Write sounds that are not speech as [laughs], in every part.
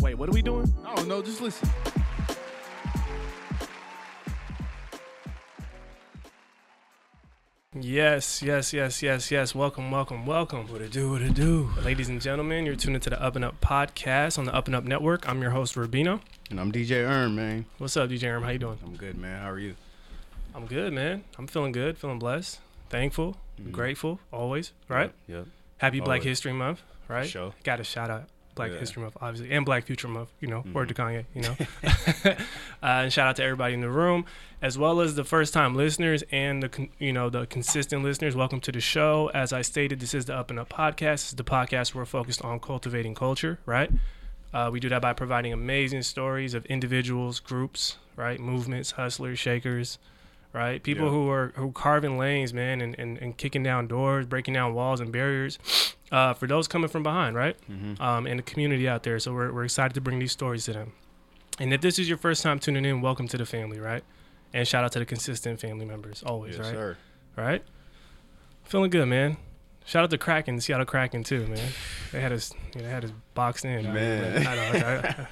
Wait, what are we doing? I don't know, just listen. Yes, yes, yes, yes, yes. Welcome, welcome, welcome. What it do, what it do. Ladies and gentlemen, you're tuning to the Up and Up podcast on the Up and Up Network. I'm your host, Rabino. And I'm DJ Erm, man. What's up, DJ Erm? How you doing? I'm good, man. How are you? I'm good, man. I'm feeling good, feeling blessed, thankful, grateful, always, right? Yep. Happy Black History Month, right? Sure. Got a shout out Black Yeah. History Month, obviously, and Black Future Month, you know, word to Mm-hmm. Kanye, you know. [laughs] [laughs] uh, and shout out to everybody in the room, as well as the first time listeners and the, con- you know, the consistent listeners. Welcome to the show. As I stated, this is the Up and Up podcast. This is the podcast where we're focused on cultivating culture, right? Uh, we do that by providing amazing stories of individuals, groups, right? Movements, hustlers, shakers, right? People Yeah. who are who carving lanes, man, and, and, and kicking down doors, breaking down walls and barriers. [sniffs] Uh, for those coming from behind, right? Um, and the community out there. So we're, we're excited to bring these stories to them. And if this is your first time tuning in, welcome to the family, right? And shout out to the consistent family members, always, Yes, right? sir. Right? Feeling good, man. Shout out to Kraken, Seattle Kraken too, man. They had us, you know, they had us boxed in. Man. I, know, I, I,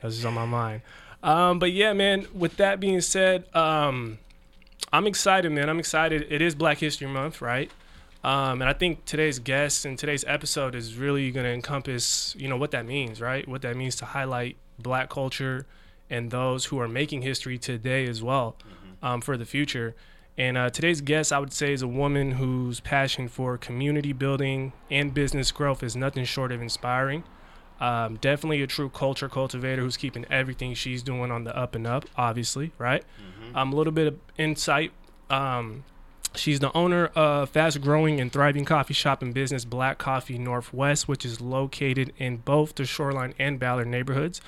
that's just on my mind. Um, but yeah, man. With that being said, um, I'm excited, man. I'm excited. It is Black History Month, right? Um, and I think today's guest and today's episode is really going to encompass, you know, what that means, right? What that means to highlight Black culture and those who are making history today as well um, for the future. And uh, today's guest, I would say, is a woman whose passion for community building and business growth is nothing short of inspiring. Um, definitely a true culture cultivator who's keeping everything she's doing on the up and up, obviously, right? Um, a little bit of insight. Um, she's the owner of fast growing and thriving coffee shop and business Black Coffee Northwest, which is located in both the Shoreline and Ballard neighborhoods.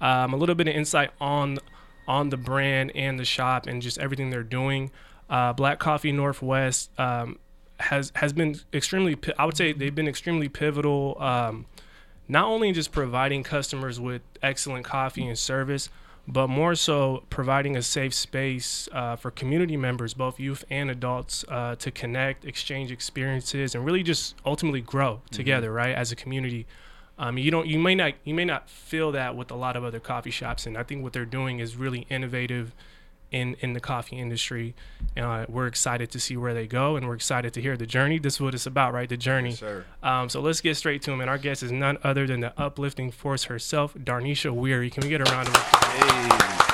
Um, a little bit of insight on on the brand and the shop and just everything they're doing. Uh, Black Coffee Northwest um, has has been extremely. I would say they've been extremely pivotal. Not only just providing customers with excellent coffee and service, but more so providing a safe space uh, for community members, both youth and adults, uh, to connect, exchange experiences, and really just ultimately grow together, right, as a community. Um, you don't, you may not, you may not feel that with a lot of other coffee shops, and I think what they're doing is really innovative in in the coffee industry. Uh, we're excited to see where they go, and we're excited to hear the journey. This is what it's about, right? The journey. Yes, sir. Um, so let's get straight to him. And our guest is none other than the uplifting force herself, Darnesha Weary. Can we get a round of applause? Hey.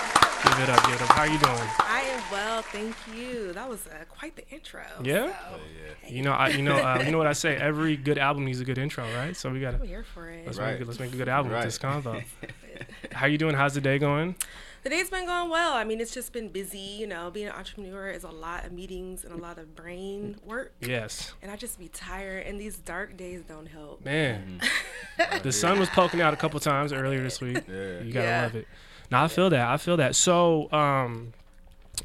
Give it up, give it up. How are you doing? I am well, thank you. That was uh, quite the intro. Yeah? so, You know, I, you know, uh, you know what I say. Every good album needs a good intro, right? So we gotta I'm here for it. let's Right. make it, let's make a good album Right. with this convo. [laughs] How you doing? How's the day going? The day's been going well. I mean, it's just been busy. You know, being an entrepreneur is a lot of meetings and a lot of brain work. Yes, And I just be tired, and these dark days don't help. man. [laughs] the sun was poking out a couple times earlier this week. Yeah. You gotta Yeah. love it. Now I feel that. I feel that. So, um,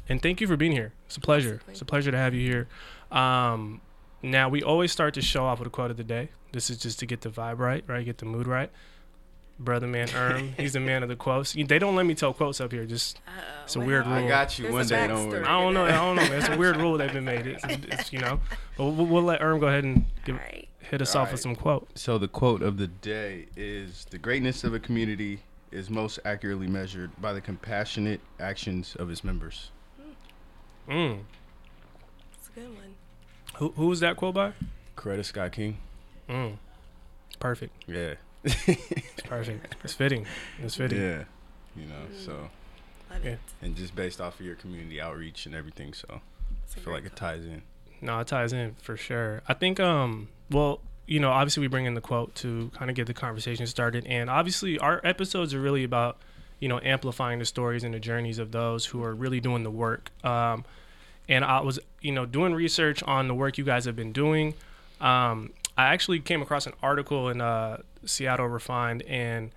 and thank you for being here. It's a pleasure. It's a pleasure to have you here. Um, now we always start to show off with a quote of the day. This is just to get the vibe right, right? Get the mood right. Brother man Erm, he's the man of the quotes. They don't let me tell quotes up here. Just Uh-oh, It's a what weird rule. I got you There's one day, don't worry. I don't know. I don't know. Man. It's a weird rule they've been made. It's, [laughs] it's you know. But we'll, we'll let Erm go ahead and give, All right. hit us All off with some quote. So the quote of the day is the greatness of a community is most accurately measured by the compassionate actions of its members. Mm. It's a good one. Who who was that quote by? Coretta Scott King. Mm. Perfect. Yeah. It's perfect. It's fitting. It's fitting. yeah. You know, so Yeah. and just based off of your community outreach and everything, so It's a I feel like great it ties in. No, it ties in for sure. I think, um, well, you know, obviously we bring in the quote to kind of get the conversation started, and obviously our episodes are really about, you know, amplifying the stories and the journeys of those who are really doing the work. Um, and I was, you know, doing research on the work you guys have been doing. Um, I actually came across an article in uh, Seattle Refined, and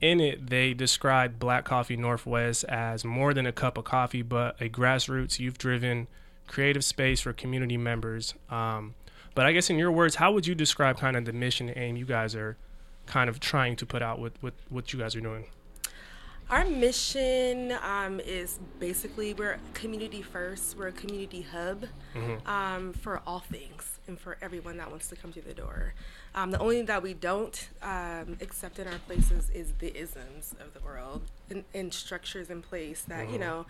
in it, they described Black Coffee Northwest as more than a cup of coffee, but a grassroots, youth driven, creative space for community members. Um, but I guess in your words, how would you describe kind of the mission and aim you guys are kind of trying to put out with, with what you guys are doing? Our mission um, is basically we're community first. We're a community hub um, for all things and for everyone that wants to come through the door. Um, the only thing that we don't um, accept in our places is the isms of the world and, and structures in place that you know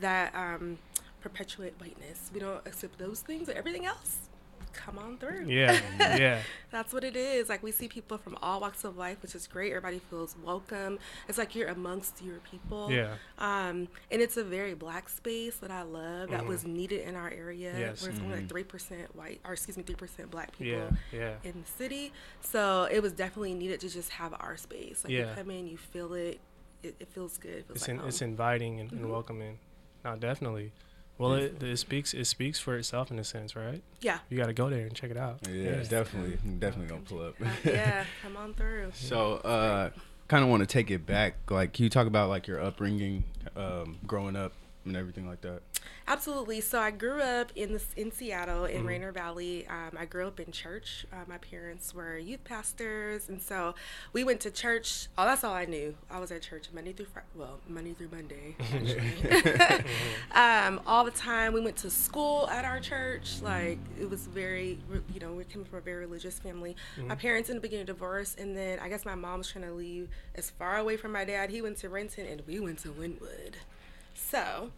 that um, perpetuate whiteness. We don't accept those things, but everything else, come on through. Yeah, yeah, [laughs] That's what it is. Like we see people from all walks of life, which is great. Everybody feels welcome. It's like you're amongst your people. Yeah. Um, and it's a very black space that I love. That was needed in our area, Mm-hmm. Yes. where it's only like three percent white, or excuse me, three percent black people yeah, yeah. in the city. So it was definitely needed to just have our space. Like Yeah. you come in, you feel it. It, it feels good. It feels It's like in, it's inviting and, and welcoming. No, definitely. Well, it, it speaks it speaks for itself in a sense, right? yeah. You got to go there and check it out. Yeah, definitely, definitely gonna pull up. yeah. [laughs] Come on through. So, uh, kind of want to take it back. Like, can you talk about like your upbringing, um, growing up, and everything like that? Absolutely. So I grew up in the in Seattle Mm-hmm. in Rainier Valley. Um, I grew up in church. Uh, my parents were youth pastors, and so we went to church. Oh, that's all I knew. I was at church Monday through Friday. Well, Monday through Monday, [laughs] actually. [laughs] um, all the time. We went to school at our church. Like it was very, you know, we came from a very religious family. My parents ended up getting a divorce, and then I guess my mom was trying to leave as far away from my dad. He went to Renton, and we went to Lynnwood. So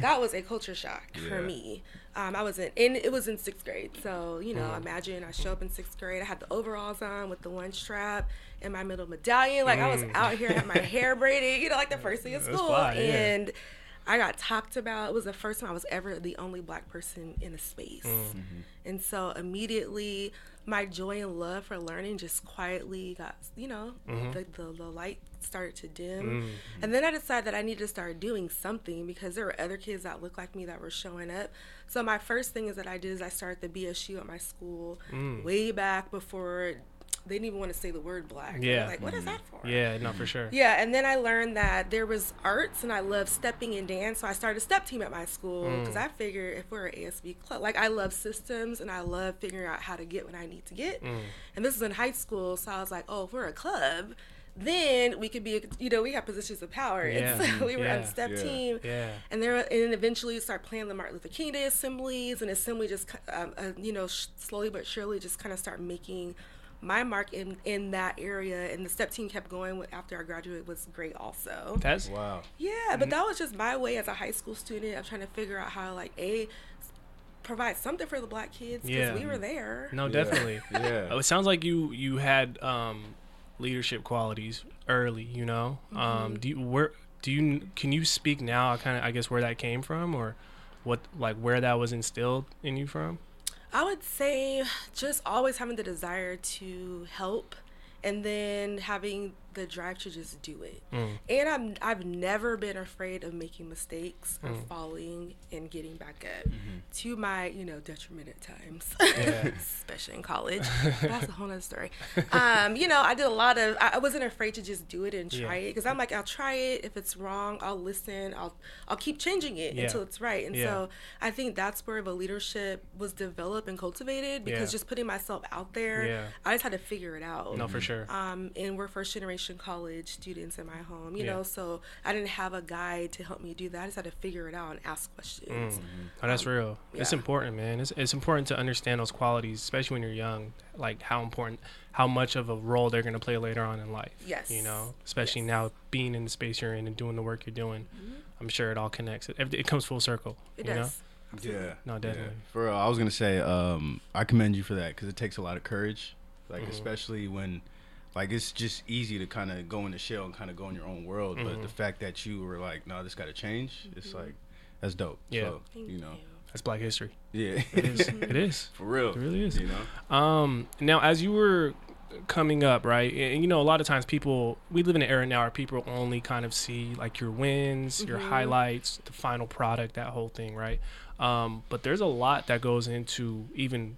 that was a culture shock for me. Um, I was in, and it was in sixth grade. So, you know, uh-huh. imagine I show up in sixth grade. I had the overalls on with the one strap and my middle medallion. Like I was mm. out here, had my [laughs] hair braided, you know, like the first day of school. fly, yeah. and I got talked about. It was the first time I was ever the only black person in a space. Mm. Mm-hmm. And so immediately my joy and love for learning just quietly got, you know, mm-hmm. the, the, the light started to dim. And then I decided that I needed to start doing something because there were other kids that looked like me that were showing up. So my first thing is that I did is I started the BSU at my school way back before they didn't even want to say the word black. Yeah. like, what is that for? Yeah, no, for sure. Yeah, and then I learned that there was arts, and I love stepping and dance. So I started a step team at my school Mm. because I figured if we're an ASB club, like I love systems and I love figuring out how to get what I need to get. Mm. And this is in high school, so I was like, oh, if we're a club, then we could be, you know, we have positions of power. Yeah, And so we were on yeah, the step yeah, team. yeah. And there, and then eventually start planning the Martin Luther King Day assemblies, and assembly just, um, uh, you know, sh- slowly but surely just kind of start making my mark in in that area. And the step team kept going after I graduated was great also. That's Wow. Yeah, but that was just my way as a high school student of trying to figure out how like a provide something for the black kids because Yeah. we were there. no, definitely. [laughs] Yeah. Uh, It sounds like you you had um, leadership qualities early. You know, Mm-hmm. um, do you where do you can you speak now? Kind of, I guess, where that came from, or what like where that was instilled in you from? I would say just always having the desire to help and then having the drive to just do it. Mm. And I'm I've never been afraid of making mistakes or falling and getting back up to my, you know, detriment at times. [laughs] Yeah. Especially in college. [laughs] That's a whole nother story. Um, you know, I did a lot of I I wasn't afraid to just do it and try Yeah. it because I'm like I'll try it if it's wrong, I'll listen, I'll I'll keep changing it Yeah. until it's right. And Yeah. so I think that's where the leadership was developed and cultivated because Yeah. just putting myself out there, Yeah. I just had to figure it out. No, for sure. Um, and we're first generation college students in my home, you Yeah. know, so I didn't have a guide to help me do that. I just had to figure it out and ask questions. Oh, that's real. It's important, man. It's, it's important to understand those qualities, especially when you're young. Like how important, how much of a role they're going to play later on in life. Yes. You know, especially Yes. now being in the space you're in and doing the work you're doing. I'm sure it all connects. It, it comes full circle. Mm-hmm. It you does. Yeah. No, definitely. Yeah. For real, I was gonna say, um, I commend you for that because it takes a lot of courage, like Mm-hmm. especially when, like, it's just easy to kind of go in the shell and kind of go in your own world. But Mm-hmm. the fact that you were like, no, this got to change. It's like, that's dope. Yeah. So, Thank you know. That's Black History. Yeah. It is. [laughs] it is. For real. It really is. You know. Um, now, as you were coming up, right, and you know, a lot of times people, we live in an era now where people only kind of see like your wins, your highlights, the final product, that whole thing, right? Um, but there's a lot that goes into even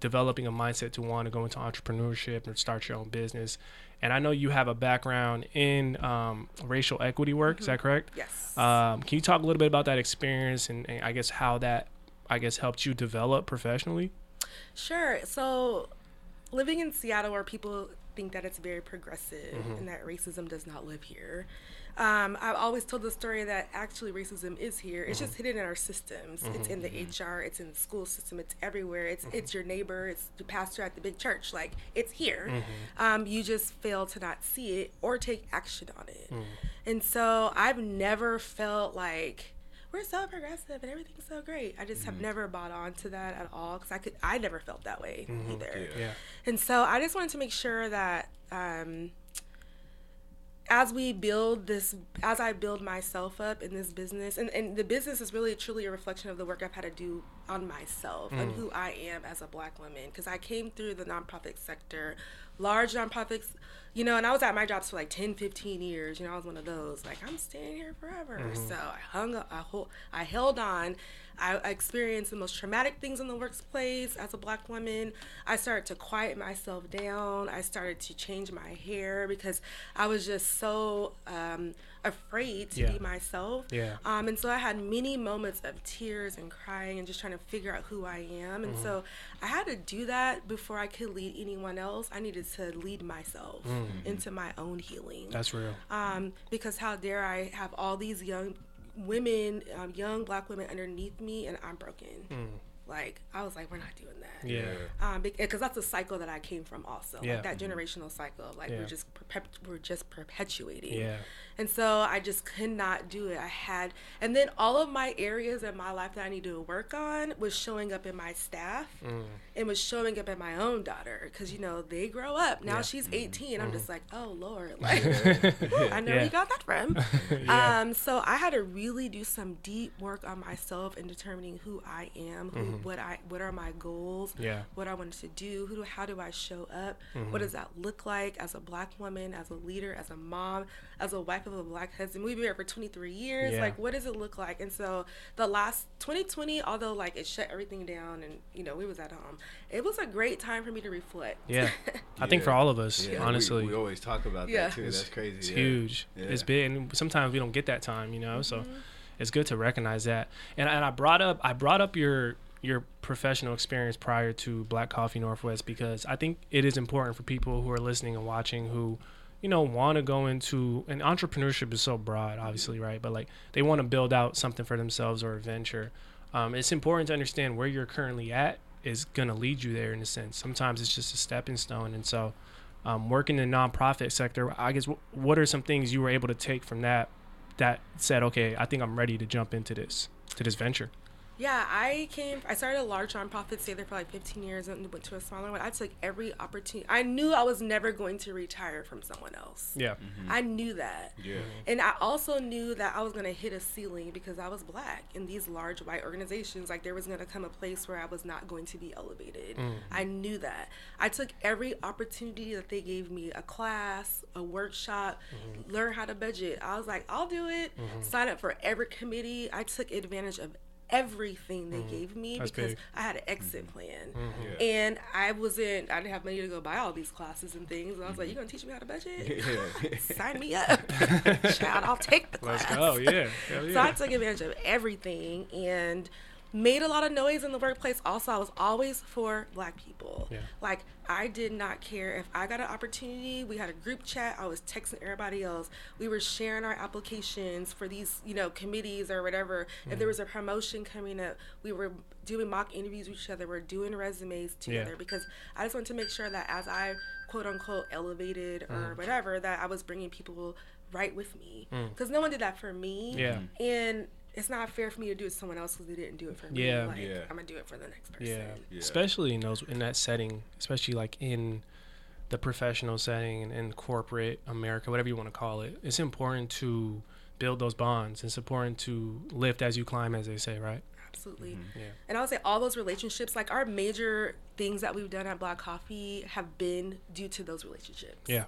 developing a mindset to want to go into entrepreneurship and start your own business. and I know you have a background in um, racial equity work. Is that correct? Yes. Um, can you talk a little bit about that experience and, and I guess how that I guess helped you develop professionally? Sure. So, living in Seattle, where people think that it's very progressive and that racism does not live here, um, I've always told the story that actually racism is here. It's just mm-hmm. hidden in our systems. It's mm-hmm. in the mm-hmm. HR. It's in the school system. It's everywhere. It's it's your neighbor. It's the pastor at the big church. Like it's here. Um, you just fail to not see it or take action on it. And so I've never felt like we're so progressive and everything's so great. I just have never bought on to that at all because I could I never felt that way either. Yeah. And so I just wanted to make sure that um, as we build this, as I build myself up in this business, and, and the business is really truly a reflection of the work I've had to do on myself and mm. who I am as a black woman. Because I came through the nonprofit sector, large nonprofits, you know, and I was at my jobs for like 10, 15 years. You know, I was one of those, like, I'm staying here forever. Mm-hmm. So I hung up, I, hold, I held on. I, I experienced the most traumatic things in the workplace as a black woman. I started to quiet myself down. I started to change my hair because I was just so um, afraid to Yeah. be myself. Yeah. Um, and so I had many moments of tears and crying and just trying to figure out who I am. And so I had to do that before I could lead anyone else. I needed to lead myself into my own healing That's real. um, because how dare I have all these young women, um, young black women underneath me, and I'm broken. Like I was like, we're not doing that. Yeah. Um, because that's a cycle that I came from also. Yeah. Like that generational cycle. Like Yeah. we're just perpet- we're just perpetuating. Yeah. And so I just could not do it. I had, and then all of my areas in my life that I needed to work on was showing up in my staff Mm. and was showing up in my own daughter. Cause you know, they grow up. Now Yeah. Mm-hmm. she's 18. I'm just like, oh Lord. [laughs] Like, whew, I know where Yeah. you got that from. [laughs] Yeah. Um, so I had to really do some deep work on myself in determining who I am, who, what I, what are my goals, Mm-hmm. Yeah. what I wanted to do, who do, how do I show up, Mm-hmm. what does that look like as a black woman, as a leader, as a mom, as a wife of a black husband. We've been here for 23 years. Yeah. Like, what does it look like? And so the last 2020, although like it shut everything down and you know we was at home, it was a great time for me to reflect. Yeah. [laughs] I think for all of us, Yeah, honestly. we, always talk about Yeah. that too. It's- That's crazy. It's yeah. huge. Yeah. It's big, and sometimes we don't get that time, you know. So Mm-hmm. it's good to recognize that. And and I brought up I brought up your your professional experience prior to Black Coffee Northwest because I think it is important for people who are listening and watching who you know want to go into and entrepreneurship is so broad obviously right? But like they want to build out something for themselves or a venture. Um, it's important to understand where you're currently at is going to lead you there in a sense. Sometimes it's just a stepping stone. And so um, working in the nonprofit sector, I guess wh- what are some things you were able to take from that that said, okay, I think I'm ready to jump into this to this venture. Yeah, I came. I started a large nonprofit, stayed there for like 15 years, and went to a smaller one. I took every opportunity. I knew I was never going to retire from someone else. Yeah, mm-hmm. I knew that. Yeah. And I also knew that I was going to hit a ceiling because I was black in these large white organizations. Like there was going to come a place where I was not going to be elevated. Mm. I knew that. I took every opportunity that they gave me a class, a workshop, mm-hmm. learn how to budget. I was like, I'll do it. Mm-hmm. Sign up for every committee. I took advantage of everything they mm-hmm. gave me That's because big. I had an exit mm-hmm. plan. Mm-hmm. Yeah. And I wasn't, I didn't have money to go buy all these classes and things. And I was like, you're going to teach me how to budget? [laughs] Yeah. [laughs] sign me [laughs] up. Child, I'll take the class. let's go. Yeah, Hell So. I took advantage of everything and made a lot of noise in the workplace. Also, I was always for black people. Yeah. Like, I did not care if I got an opportunity. We had a group chat. I was texting everybody else. We were sharing our applications for these, you know, committees or whatever. If there mm. was a promotion coming up, we were doing mock interviews with each other. We're doing resumes together because I just wanted to make sure that as I quote unquote elevated or mm. whatever, that I was bringing people right with me. Mm. Because no one did that for me. Yeah. And it's not fair for me to do it to someone else because they didn't do it for me. Yeah. Like, Yeah. I'm gonna do it for the next person. yeah, Yeah. especially in those in that setting, especially like in the professional setting and in corporate America, whatever you want to call it. It's important to build those bonds. It's important to lift as you climb, as they say, right? Absolutely. Mm-hmm. Yeah. And I would say all those relationships, like our major things that we've done at Black Coffee, have been due to those relationships. Yeah.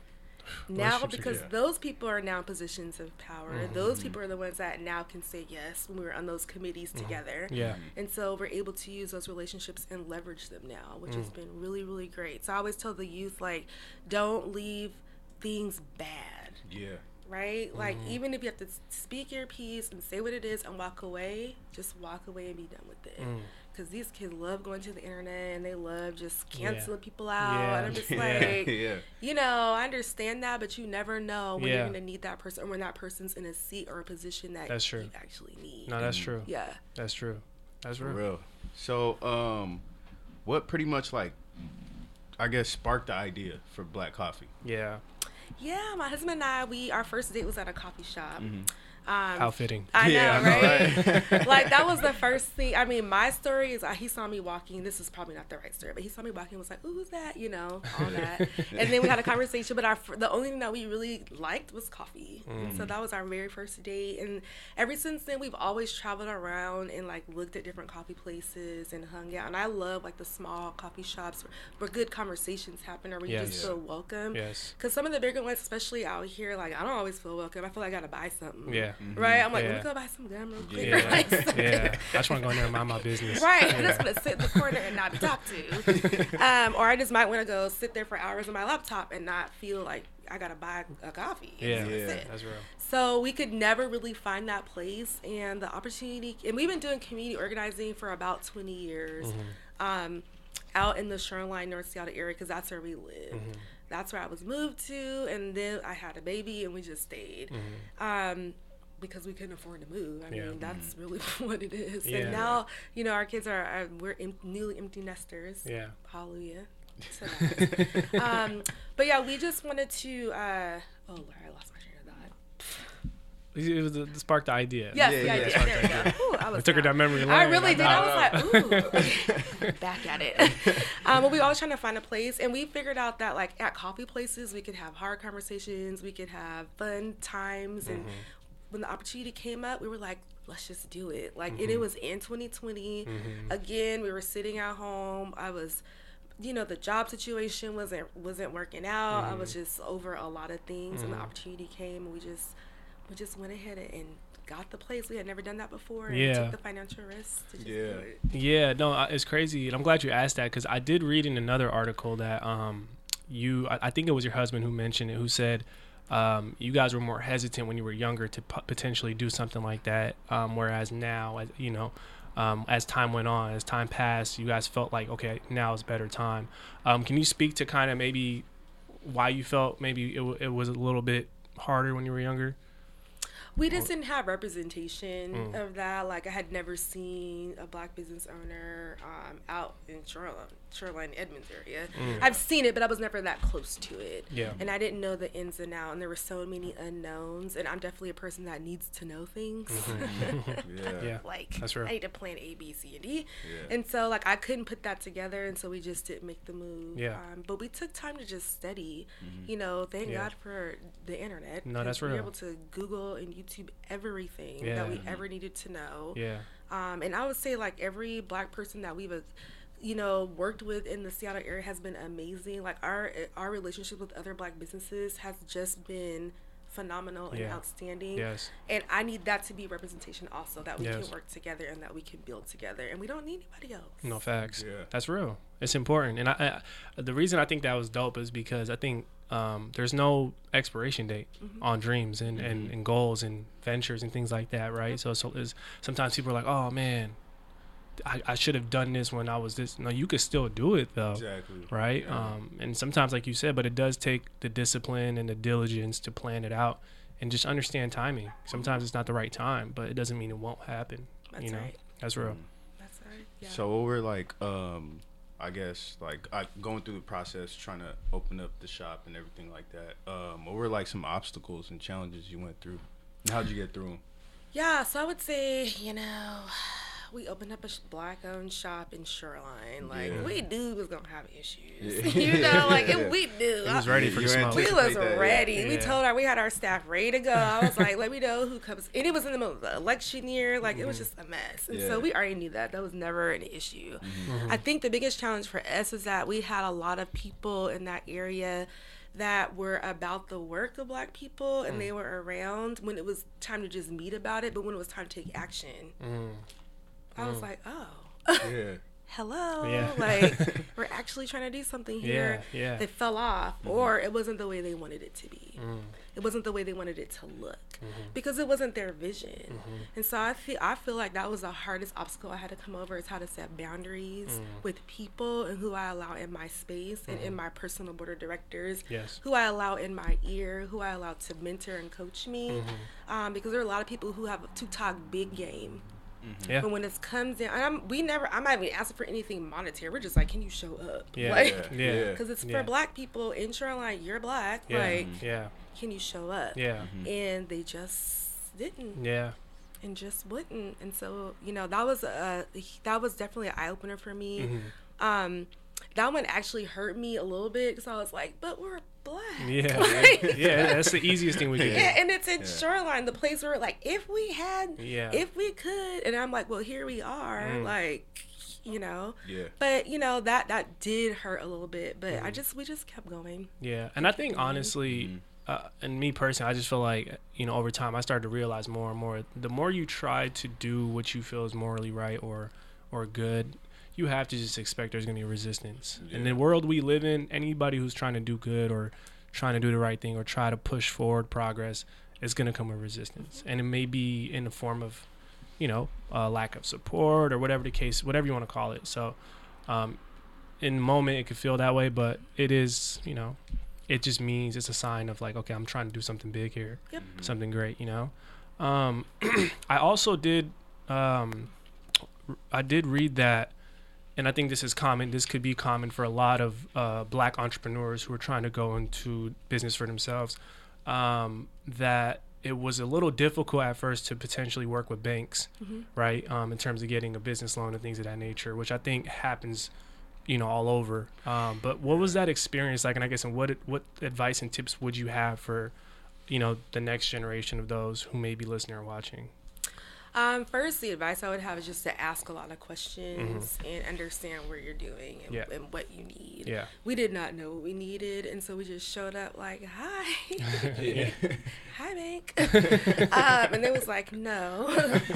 Now, because good. those people are now in positions of power. Mm-hmm. Those people are the ones that now can say yes when we were on those committees together. Mm-hmm. Yeah. And so we're able to use those relationships and leverage them now, which Mm. has been really, really great. So I always tell the youth, like, don't leave things bad, Yeah. right? Like Mm-hmm. even if you have to speak your piece and say what it is and walk away, just walk away and be done with it. Mm. Because these kids love going to the internet and they love just canceling people out. Yeah. And I'm just [laughs] like, yeah. you know, I understand that, but you never know when Yeah. you're going to need that person or when that person's in a seat or a position that That's true. you actually need. No, that's true. yeah. That's true. That's For real. real. So, um, what pretty much like, I guess, sparked the idea for Black Coffee? Yeah. Yeah, my husband and I, we our first date was at a coffee shop. Um, How fitting. I know, Yeah, I know, right? [laughs] like that was the first thing. I mean, my story is uh, he saw me walking. This is probably not the right story, but he saw me walking. and Was like, "Ooh, who's that?" You know, all that. [laughs] and then we had a conversation. But our the only thing that we really liked was coffee. And so that was our very first date. And ever since then, we've always traveled around and like looked at different coffee places and hung out. And I love like the small coffee shops where, where good conversations happen or where you Yes. just feel welcome. Yes. Because some of the bigger ones, especially out here, like I don't always feel welcome. I feel like I gotta buy something. Yeah. Right? I'm like, Yeah. let me go buy some gum real quick. Yeah. [laughs] Right? yeah. [laughs] I just want to go in there and mind my business. Right, I'm just gonna sit in the corner and not be talked to, [laughs] um, or I just might want to go sit there for hours on my laptop and not feel like I gotta buy a coffee. Yeah. That's Yeah. it. That's real. So we could never really find that place, and the opportunity. And we've been doing community organizing for about 20 years, um, out in the Shoreline, North Seattle area, because that's where we live. That's where I was moved to, and then I had a baby, and we just stayed. Um, because we couldn't afford to move. I Yeah. mean, that's really [laughs] what it is. Yeah. And now, you know, our kids are, are we're em- newly empty nesters. Yeah. Hallelujah. to that. [laughs] um, but yeah, we just wanted to. Uh, oh Lord, I lost my train of thought. It was the, the spark the idea. Yes, Yeah, the yeah. idea. Spark There the we go. Ooh, I was We took her down. down memory lane. I really did. know. I was like, [laughs] ooh, back at it. Um, but we always trying to find a place, and we figured out that like at coffee places, we could have hard conversations, we could have fun times, and when the opportunity came up, we were like, let's just do it. Like, and it mm-hmm. was in 2020. Mm-hmm. Again, we were sitting at home. I was. You know the job situation wasn't wasn't working out. I was mm-hmm. just over a lot of things, and the opportunity came, and we just we just went ahead and got the place. We had never done that before, and Yeah. took the financial risk to just Yeah. do it. Yeah, no, it's crazy, and I'm glad you asked that because I did read in another article that um, you, I, I think it was your husband who mentioned it, who said um, you guys were more hesitant when you were younger to p- potentially do something like that, um, whereas now, as you know, um, as time went on, as time passed, you guys felt like okay, now is better time. Um, can you speak to kind of maybe why you felt maybe it, w- it was a little bit harder when you were younger? We just didn't have representation Mm. of that. Like I had never seen a black business owner um, out in Shoreline, Shoreline, Edmonds area. I've seen it, but I was never that close to it. Mm. Yeah. And I didn't know the ins and outs, and there were so many unknowns. And I'm definitely a person that needs to know things. [laughs] Yeah. Yeah, like That's real. I need to plan A, B, C, and D. Yeah. And so like I couldn't put that together, and so we just didn't make the move. Yeah. Um, but we took time to just study. You know, thank Yeah. God for the internet. No, 'cause that's we were real. able to Google and YouTube everything Yeah. that we ever needed to know. yeah, Um, and I would say like every black person that we've, uh, you know, worked with in the Seattle area has been amazing. Like our our relationship with other black businesses has just been phenomenal and Yeah. outstanding. yes. And I need that to be representation also that we Yes. can work together and that we can build together and we don't need anybody else. No facts. Yeah. That's real. It's important, and I, I the reason I think that was dope is because I think um, there's no expiration date on dreams and, and, and goals and ventures and things like that, right? So so is sometimes people are like, oh man, I, I should have done this when I was this. No, you could still do it though. Exactly. Right. Um, and sometimes, like you said, but it does take the discipline and the diligence to plan it out and just understand timing. Sometimes it's not the right time, but it doesn't mean it won't happen. That's you know, right. that's real. That's right. Yeah. So we're like, um, I guess like I, going through the process, trying to open up the shop and everything like that. Um, what were like some obstacles and challenges you went through? And how'd you get through them? Yeah, so I would say, you know, we opened up a black-owned shop in Shoreline. Like Yeah. we knew we was gonna have issues. Yeah. [laughs] you know, [laughs] like Yeah. and we knew. He was ready for the You smoke. we was that, yeah. ready. We told our we had our staff ready to go. I was like, let me know who comes. And it was in the middle of the election year. Like it was just a mess. And Yeah. so we already knew that. That was never an issue. Mm-hmm. I think the biggest challenge for us is that we had a lot of people in that area that were about the work of black people and Mm. they were around when it was time to just meet about it, but when it was time to take action. Mm. I was like, oh. Yeah. [laughs] hello, Yeah. [laughs] like we're actually trying to do something here. Yeah, yeah. They fell off, Mm-hmm. or it wasn't the way they wanted it to be. Mm. It wasn't the way they wanted it to look Mm-hmm. because it wasn't their vision. And so I feel I feel like that was the hardest obstacle I had to come over is how to set boundaries Mm. with people and who I allow in my space and in my personal board of directors. Mm-hmm. Yes. Who I allow in my ear, who I allow to mentor and coach me. Mm-hmm. Um, because there are a lot of people who have to talk big game. Yeah. But when it comes down, I'm, we never, I'm not even asking for anything monetary. We're just like, can you show up? Yeah. Like, Yeah. Yeah. because [laughs] it's for Yeah. black people in Shoreline. You're black. Yeah. Like, yeah. can you show up? Yeah. And they just didn't, Yeah. and just wouldn't. And so, you know, that was a that was definitely an eye opener for me. Mm-hmm. Um, that one actually hurt me a little bit because I was like, but we're black. [laughs] Yeah. Like- yeah. That's the easiest thing we can [laughs] do. And it's in Shoreline, the place where like if we had, Yeah. if we could, and I'm like, well, here we are, Mm. like, you know. Yeah. But you know that that did hurt a little bit, but Mm-hmm. I just we just kept going. Yeah, and I think honestly, uh, and me personally, I just feel like you know over time I started to realize more and more. The more you try to do what you feel is morally right or or good, you have to just expect there's gonna be resistance. In the world we live in, anybody who's trying to do good or trying to do the right thing or try to push forward progress is gonna come with resistance, and it may be in the form of you know uh, lack of support or whatever the case, whatever you want to call it. So. Um, in the moment it could feel that way, but it is, you know, it just means it's a sign of like, okay, I'm trying to do something big here, Yep. something great, you know. Um, [clears throat] I also did, um, r- I did read that, and I think this is common. This could be common for a lot of uh, black entrepreneurs who are trying to go into business for themselves. Um, that it was a little difficult at first to potentially work with banks, right? Um, in terms of getting a business loan and things of that nature, which I think happens you know all over um, but what was that experience like and i guess and what what advice and tips would you have for you know the next generation of those who may be listening or watching Um, first, the advice I would have is just to ask a lot of questions and understand where you're doing and, Mm-hmm. Yeah. and what you need. Yeah. We did not know what we needed, and so we just showed up like, "Hi, [laughs] [laughs] hi, bank," [laughs] um, and they was like, "No,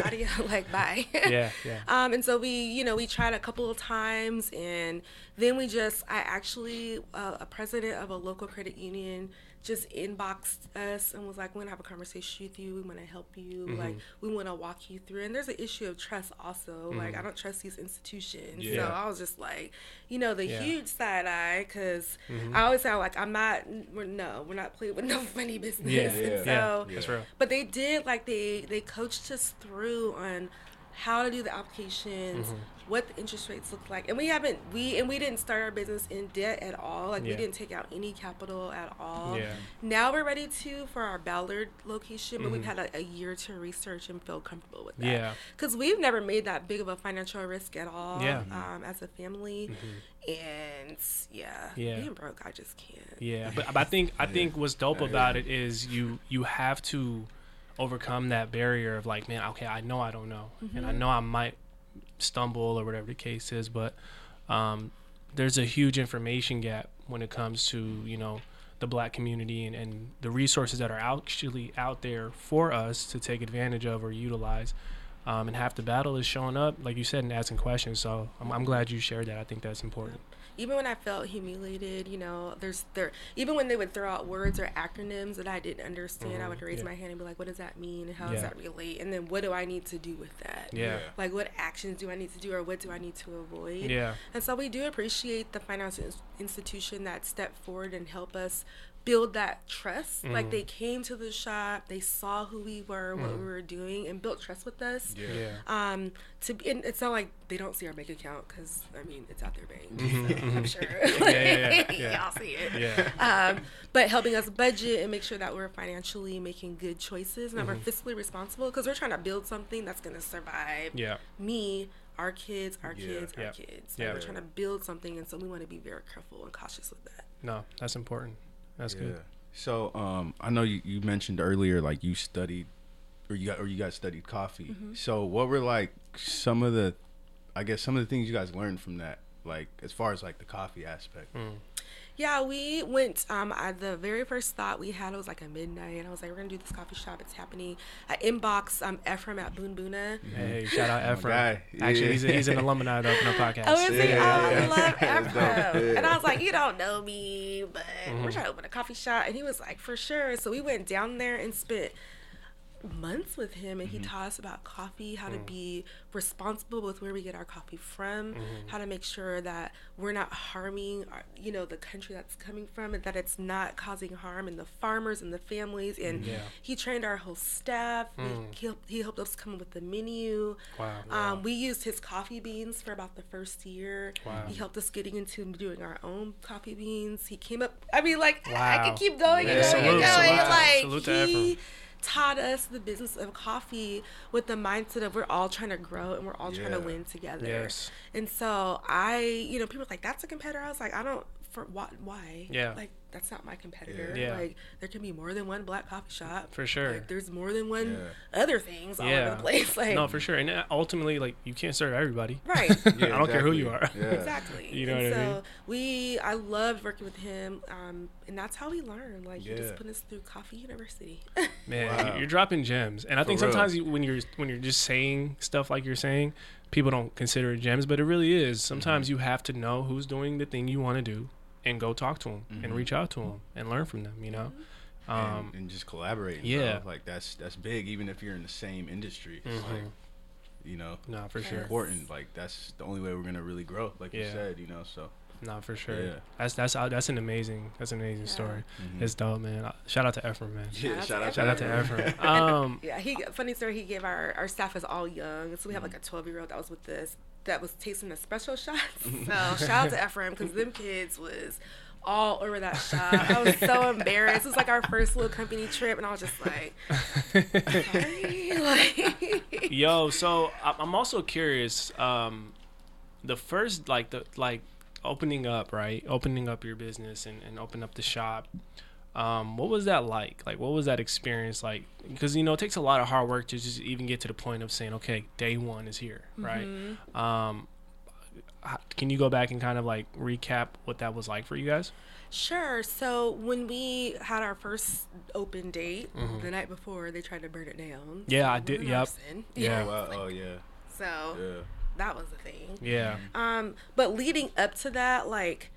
audio, like, bye." yeah yeah Um, and so we, you know, we tried a couple of times, and then we just, I actually, uh, a president of a local credit union just inboxed us and was like, "We want to have a conversation with you. We want to help you. Mm-hmm. Like, we want to walk you through." And there's an issue of trust also. Like, mm-hmm. I don't trust these institutions. So I was just like, you know, the Yeah. huge side eye, because mm-hmm. I always sound like I'm not. We're no, we're not playing with no [laughs] funny business. yeah [laughs] And yeah, so, that's real but they did like they they coached us through on how to do the applications, Mm-hmm. what the interest rates look like, and we haven't we and we didn't start our business in debt at all. Like Yeah. we didn't take out any capital at all. Yeah. Now we're ready to for our Ballard location, but we've had a, a year to research and feel comfortable with that. Mm-hmm. Yeah. because we've never made that big of a financial risk at all. Yeah. Mm-hmm. um, as a family, and yeah, Yeah. being broke, I just can't. Yeah, but, but I think I [laughs] think what's dope about it is you you have to overcome that barrier of like, man, okay, I know I don't know, and I know I might stumble or whatever the case is, but um, there's a huge information gap when it comes to you know the black community and, and the resources that are actually out there for us to take advantage of or utilize. Um, and half the battle is showing up, like you said, and asking questions. So I'm, I'm glad you shared that. I think that's important. Even when I felt humiliated, you know, there's there even when they would throw out words or acronyms that I didn't understand, I would raise Mm-hmm. yeah. my hand and be like, "What does that mean? And how does that relate? And then what do I need to do with that? Yeah. Like what actions do I need to do, or what do I need to avoid? Yeah. And so we do appreciate the financial institution that stepped forward and helped us build that trust. Mm-hmm. Like they came to the shop, they saw who we were, what we were doing, and built trust with us. Yeah. Yeah. Um, to be, and it's not like they don't see our bank account because I mean it's out their bank. Mm-hmm, so I'm sure. [laughs] yeah, yeah, [laughs] yeah. Y'all see it. Yeah. Um, but helping us budget and make sure that we're financially making good choices and that Mm-hmm. we're fiscally responsible because we're trying to build something that's going to survive Yeah. me, our kids, our Yeah. kids, Yeah. our kids. Yeah. We're trying to build something, and so we want to be very careful and cautious with that. No, that's important. That's Yeah. good. So, um, I know you, you mentioned earlier, like you studied, or you got, or you guys studied coffee. Mm-hmm. So, what were like some of the, I guess, some of the things you guys learned from that, like as far as like the coffee aspect? Yeah, we went. Um, I, the very first thought we had it was like a midnight, and I was like, "We're gonna do this coffee shop. It's happening." I inbox um Efrem at Boon Boona. Hey, shout out Efrem. guy. Actually, Yeah. he's, a, he's an alumni of the Open Up [laughs] Podcast. Oh, is he? Yeah, oh, I love [laughs] Efrem. And I was like, you don't know me, but Mm-hmm. we're trying to open a coffee shop. And he was like, for sure. So we went down there and spent months with him and he Mm-hmm. taught us about coffee how to Mm. be responsible with where we get our coffee from Mm-hmm. how to make sure that we're not harming our, you know the country that's coming from and that it's not causing harm in the farmers and the families and Yeah. he trained our whole staff Mm. he, helped, he helped us come up with the menu Wow. um, we used his coffee beans for about the first year. Wow. He helped us getting into doing our own coffee beans. He came up. I mean, like I Wow. could keep going and Yeah, going salute, and going. to- like salute he Efrem. Taught us the business of coffee with the mindset of we're all trying to grow and we're all trying to win together. Yes. And so I, you know, people are like, "That's a competitor." I was like, "I don't." For what? Why? Yeah. Like that's not my competitor. Yeah. Like there can be more than one black coffee shop. For sure. Like there's more than one Yeah. other things all yeah. over the place. [laughs] Like no, for sure. And uh, ultimately, like, you can't serve everybody. right. [laughs] I don't care who you are. exactly. Yeah. Exactly. You know and what I so mean? we, I loved working with him, um, and that's how we learn. Like he Yeah. just put us through Coffee University. [laughs] Man, Wow. you're dropping gems, and I think sometimes you, when you're when you're just saying stuff like you're saying, people don't consider it gems, but it really is. Sometimes Mm-hmm. you have to know who's doing the thing you want to do, and go talk to them and Mhm. reach out to them and learn from them. You know, Mm-hmm. um, and, and just collaborating. yeah. bro. like that's that's big. Even if you're in the same industry, it's like Mhm. you know, no, for sure, important. Like that's the only way we're gonna really grow. Like you said, you know. So no, for sure. Yeah. That's that's uh, that's an amazing that's an amazing Yeah. story. mhm. It's dope, man. Uh, Shout out to Efrem, man. yeah, out shout to out, Shout out to Efrem. [laughs] Um, yeah, he funny story. He gave our our staff is all young, so we have like Mm-hmm. a twelve year old that was with us that was tasting the special shots. [laughs] So shout out to Efrem because them kids was all over that shop. I was so embarrassed. It was like our first little company trip, and I was just like, [laughs] sorry, [laughs] like. Yo, so I- I'm also curious. Um, the first, like the like opening up, right? Opening up your business and and open up the shop. Um, what was that like? Like, what was that experience like? Because you know, it takes a lot of hard work to just even get to the point of saying, okay, day one is here, right? Um, can you go back and kind of like recap what that was like for you guys? Sure. So when we had our first open date, the night before, they tried to burn it down. Mm-hmm. Yeah, I did- yep. arson. Yeah. Oh, wow. oh yeah, So yeah. that was the thing. Yeah, Um, but leading up to that, like,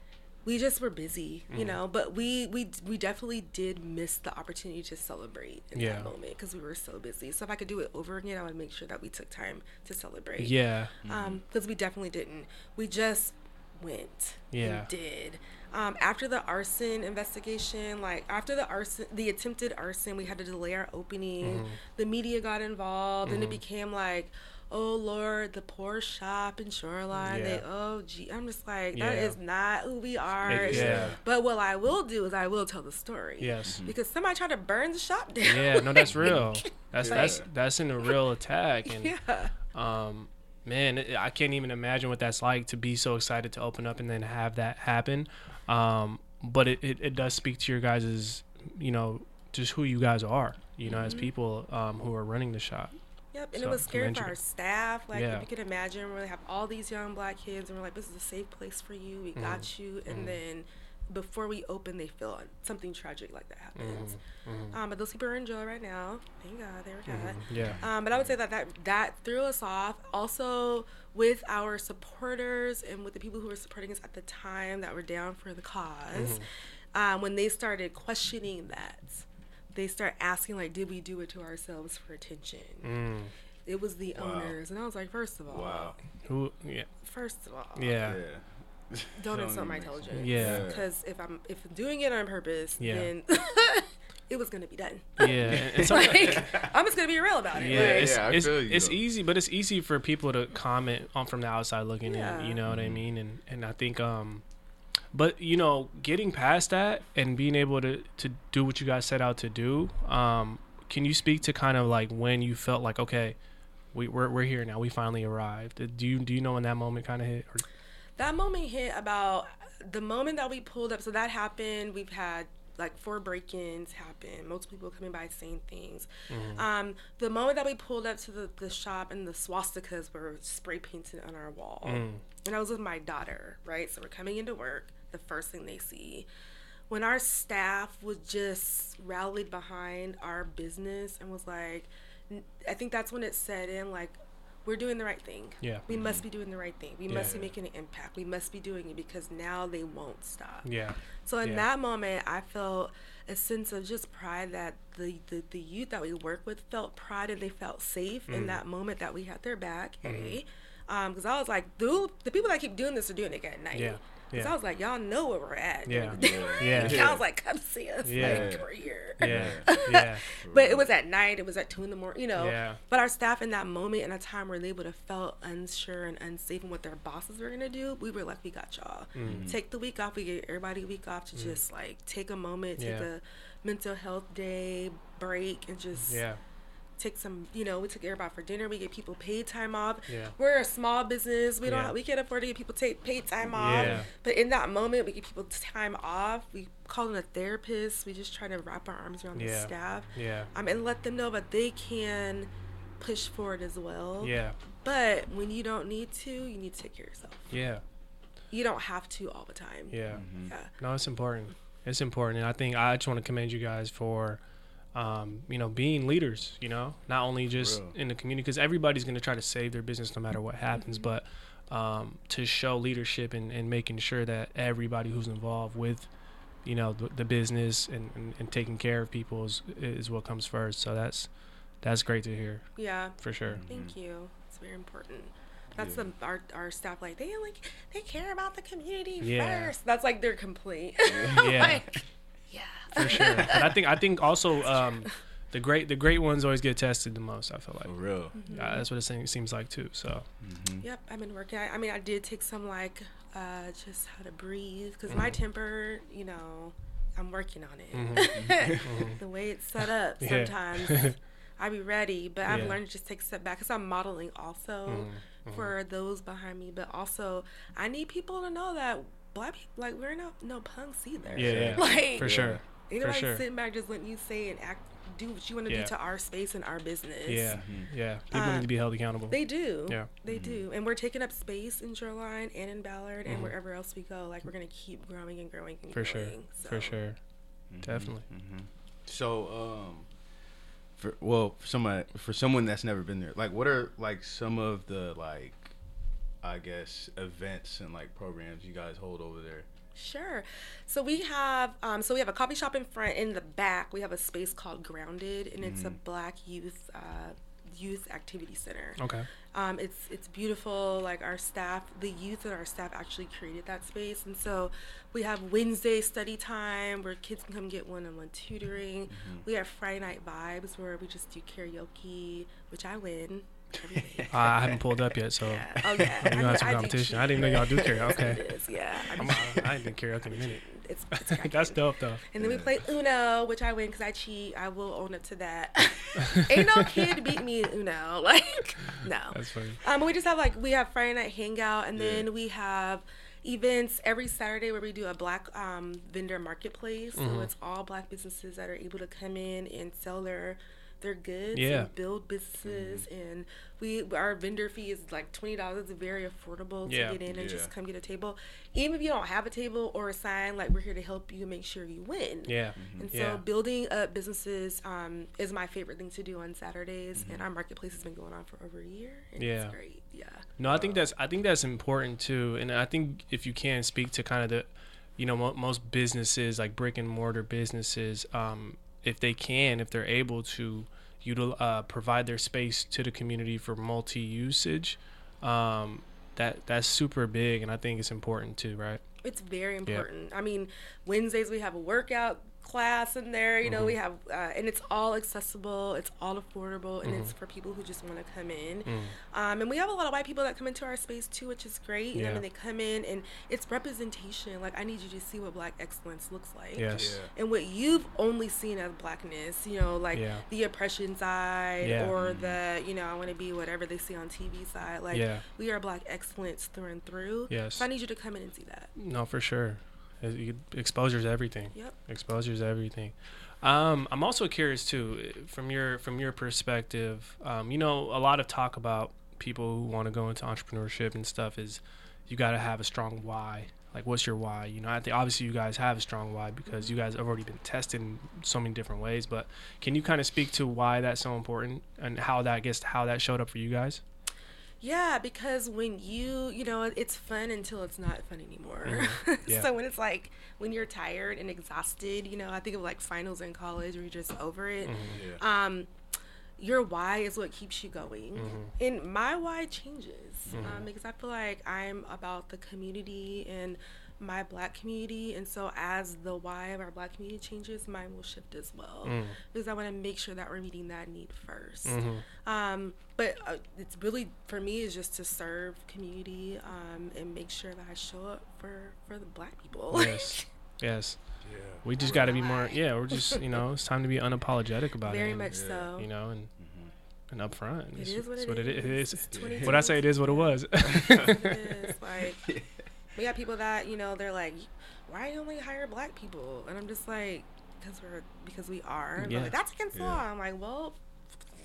we just were busy, Mm-hmm. you know. But we we we definitely did miss the opportunity to celebrate in Yeah. that moment because we were so busy. So if I could do it over again, I would make sure that we took time to celebrate. yeah, Um, because we definitely didn't. We just went. Yeah. And did. Um, after the arson investigation, like after the arson, the attempted arson, we had to delay our opening. Mm-hmm. The media got involved, and it became like, oh Lord, the poor shop in Shoreline. Yeah. They, oh gee, I'm just like, that Yeah. is not who we are. It- yeah. But what I will do is I will tell the story. yes. Because somebody tried to burn the shop down. Yeah, no, that's [laughs] real. That's Yeah. that's that's in a real attack, and yeah. um, man, I can't even imagine what that's like to be so excited to open up and then have that happen. Um, but it, it, it does speak to your guys's, you know, just who you guys are, you know, Mm-hmm. as people um, who are running the shop. Yep, and So, it was scary for our staff. Like Yeah. if you can imagine, we have all these young black kids, and we're like, "This is a safe place for you. We Mm-hmm. got you." And then before we open, they feel something tragic like that happens. Mm-hmm. Um, but those people are in jail right now. Thank God they were caught. Yeah. Um, but I would say that, that that threw us off. Also, with our supporters and with the people who were supporting us at the time that were down for the because um, when they started questioning that, they start asking like, "Did we do it to ourselves for attention?" Mm. It was the Wow. owners, and I was like, first of all, Wow. Who? Yeah. first of all, Yeah. Yeah. don't Don't insult my even make intelligence. Yeah. because if I'm if doing it on purpose, Yeah. then [laughs] it was gonna be done. Yeah. And, [laughs] and like I'm just gonna be real about it. Yeah, like, it's, Yeah, I it's, feel you, it's easy, but it's easy for people to comment on from the outside looking Yeah. in. You know what I mean? And and I think um, but you know, getting past that and being able to to do what you guys set out to do. Um, can you speak to kind of like when you felt like okay, we we're we're here now. We finally arrived. Do you do you know when that moment kind of hit? Or, that moment hit about the moment that we pulled up. So that happened. We've had like four break-ins happen. Multiple people coming by saying things. Mm-hmm. Um, the moment that we pulled up to the, the shop and the swastikas were spray painted on our wall, Mm. and I was with my daughter, right? So we're coming into work. the first thing they see. When our staff was just rallied behind our business and was like, i think that's when it set in like, we're doing the right thing. Yeah. We must be doing the right thing. We must be making an impact. We must be doing it because now they won't stop. Yeah. So in Yeah. that moment, I felt a sense of just pride that the, the, the youth that we work with felt pride and they felt safe Mm. in that moment that we had their back. A, because I was like, dude, the people that keep doing this are doing it at night. Mm-hmm. Yeah. Because Yeah. I was like, y'all know where we're at. Yeah. [laughs] Yeah. [laughs] I was like, come see us. Yeah. Like, we're here. [laughs] Yeah. Yeah. But it was at night. It was at two in the morning. You know. Yeah. But our staff in that moment, in a time where they would have felt unsure and unsafe in what their bosses were gonna do, we were like, we got y'all. Mm-hmm. Take the week off. We gave everybody a week off to just like take a moment, take Yeah. a mental health day break, and just Yeah. Take some. You know, we took everybody for dinner. We gave people paid time off. Yeah. We're a small business. We don't. Yeah. We can't afford to give people take paid time off. Yeah. But in that moment, we give people time off. We call in a therapist. We just try to wrap our arms around the staff Yeah. um, and let them know that they can push forward as well. Yeah. But when you don't need to, you need to take care of yourself. Yeah. You don't have to all the time. Yeah. Yeah. No, it's important. It's important, and I think I just want to commend you guys for, um, you know, being leaders. You know, not only just Real. in the community, because everybody's going to try to save their business no matter what happens, but um, to show leadership and, and making sure that everybody who's involved with, you know, the, the business and, and, and taking care of people is, is what comes first. So that's that's great to hear Yeah. for sure. Thank you. It's very important. That's Yeah. the our, our staff like they like they care about the community Yeah. first. That's like their complaint. Yeah. [laughs] like, yeah. For sure. [laughs] But I think I think also um, the great the great ones always get tested the most. I feel like. For real. Uh, that's what it seems, seems like too. So Yep, I've been working. I, I mean, I did take some like uh, just how to breathe because my temper, you know, I'm working on it. [laughs] the way it's set up, Yeah. sometimes [laughs] I be ready, but I've Yeah. learned to just take a step back because I'm modeling also for those behind me, but also I need people to know that black people, like we're not no punks either. yeah, yeah, like for sure, Ain't for nobody sure. sitting back just letting you say and act, do what you want to Yeah. do to our space and our business. Yeah, yeah. People Uh, need to be held accountable. They do. Yeah. They do. And we're taking up space in Shoreline and in Ballard Mm-hmm. and wherever else we go. Like, we're going to keep growing and growing and for sure, growing. for So, sure, definitely. So, um, for well, for somebody for someone that's never been there, like, what are like some of the like, I guess, events and like programs you guys hold over there? Sure. So we have, um, so we have a coffee shop in front. In the back, we have a space called Grounded, and it's a Mm-hmm. Black youth uh, youth activity center. Okay. Um, it's it's beautiful. Like our staff, the youth and our staff actually created that space, and so we have Wednesday study time where kids can come get one-on-one tutoring. We have Friday night vibes where we just do karaoke, which I win. [laughs] I haven't pulled up yet, so Oh yeah, you gonna have some do competition. I didn't know y'all do [laughs] karaoke. is, Yeah, I, do I, I ain't been karaoke in a minute. [laughs] it's, it's. That's dope though. And then we play Uno, which I win because I cheat. I will own up to that. Ain't no kid beat me Uno. Like, no. That's funny. Um, but we just have like we have Friday night hangout, and then we have events every Saturday where we do a black um, vendor marketplace. Mm-hmm. So it's all black businesses that are able to come in and sell their their goods Yeah. and build businesses. And we our vendor fee is like twenty dollars. It's very affordable to Yeah. get in and just come get a table. Even if you don't have a table or a sign, like we're here to help you make sure you win. Yeah. And so Yeah. building up businesses um, is my favorite thing to do on Saturdays, Mm-hmm. and our marketplace has been going on for over a year. And Yeah. it's great. Yeah. No, I think that's I think that's important too, and I think if you can speak to kind of the, you know, mo- most businesses like brick and mortar businesses, um, if they can, if they're able to, util- uh, provide their space to the community for multi usage, um, that that's super big, and I think it's important too, right? It's very important. I mean, Wednesdays we have a workout class in there. You know, Mm-hmm. we have, uh, and it's all accessible. It's all affordable, and Mm-hmm. it's for people who just want to come in. Um, and we have a lot of white people that come into our space too, which is great. You know, I mean, they come in, and it's representation. Like, I need you to see what Black excellence looks like. Yes. And what you've only seen as blackness, you know, like Yeah. the oppression side Yeah. or the, you know, I want to be whatever they see on TV side. Like, Yeah. we are black excellence through and through. Yes. So I need you to come in and see that. No, for sure. You- Exposure's everything. Yep. Exposure's everything. Um, I'm also curious too, from your from your perspective. Um, you know, a lot of talk about people who want to go into entrepreneurship and stuff is you got to have a strong why. Like, what's your why? You know, I think obviously you guys have a strong why because you guys have already been tested in so many different ways. But can you kind of speak to why that's so important and how that gets how that showed up for you guys? Yeah, because when you, you know, it's fun until it's not fun anymore. [laughs] Yeah. so when it's like when you're tired and exhausted, you know, I think of like finals in college where you're just over it. Yeah. Um, your why is what keeps you going, and my why changes um, because I feel like I'm about the community and my black community, and so as the why of our black community changes, mine will shift as well because I want to make sure that we're meeting that need 1st Um, but uh, it's really for me is just to serve community um, and make sure that I show up for for the black people. Yes, [laughs] yes. Yeah. We just got to be more. Yeah, we're just you know it's time to be unapologetic about it. Very and, much so. You know, and and upfront. It It's, is what it's it what it is. is. It's It is. 2022. What I say, it is what it was. [laughs] it is like [laughs] we got people that you know they're like, why do you only hire black people? And I'm just like, because we're because we are. Yeah. like, that's against Yeah. law. I'm like, well.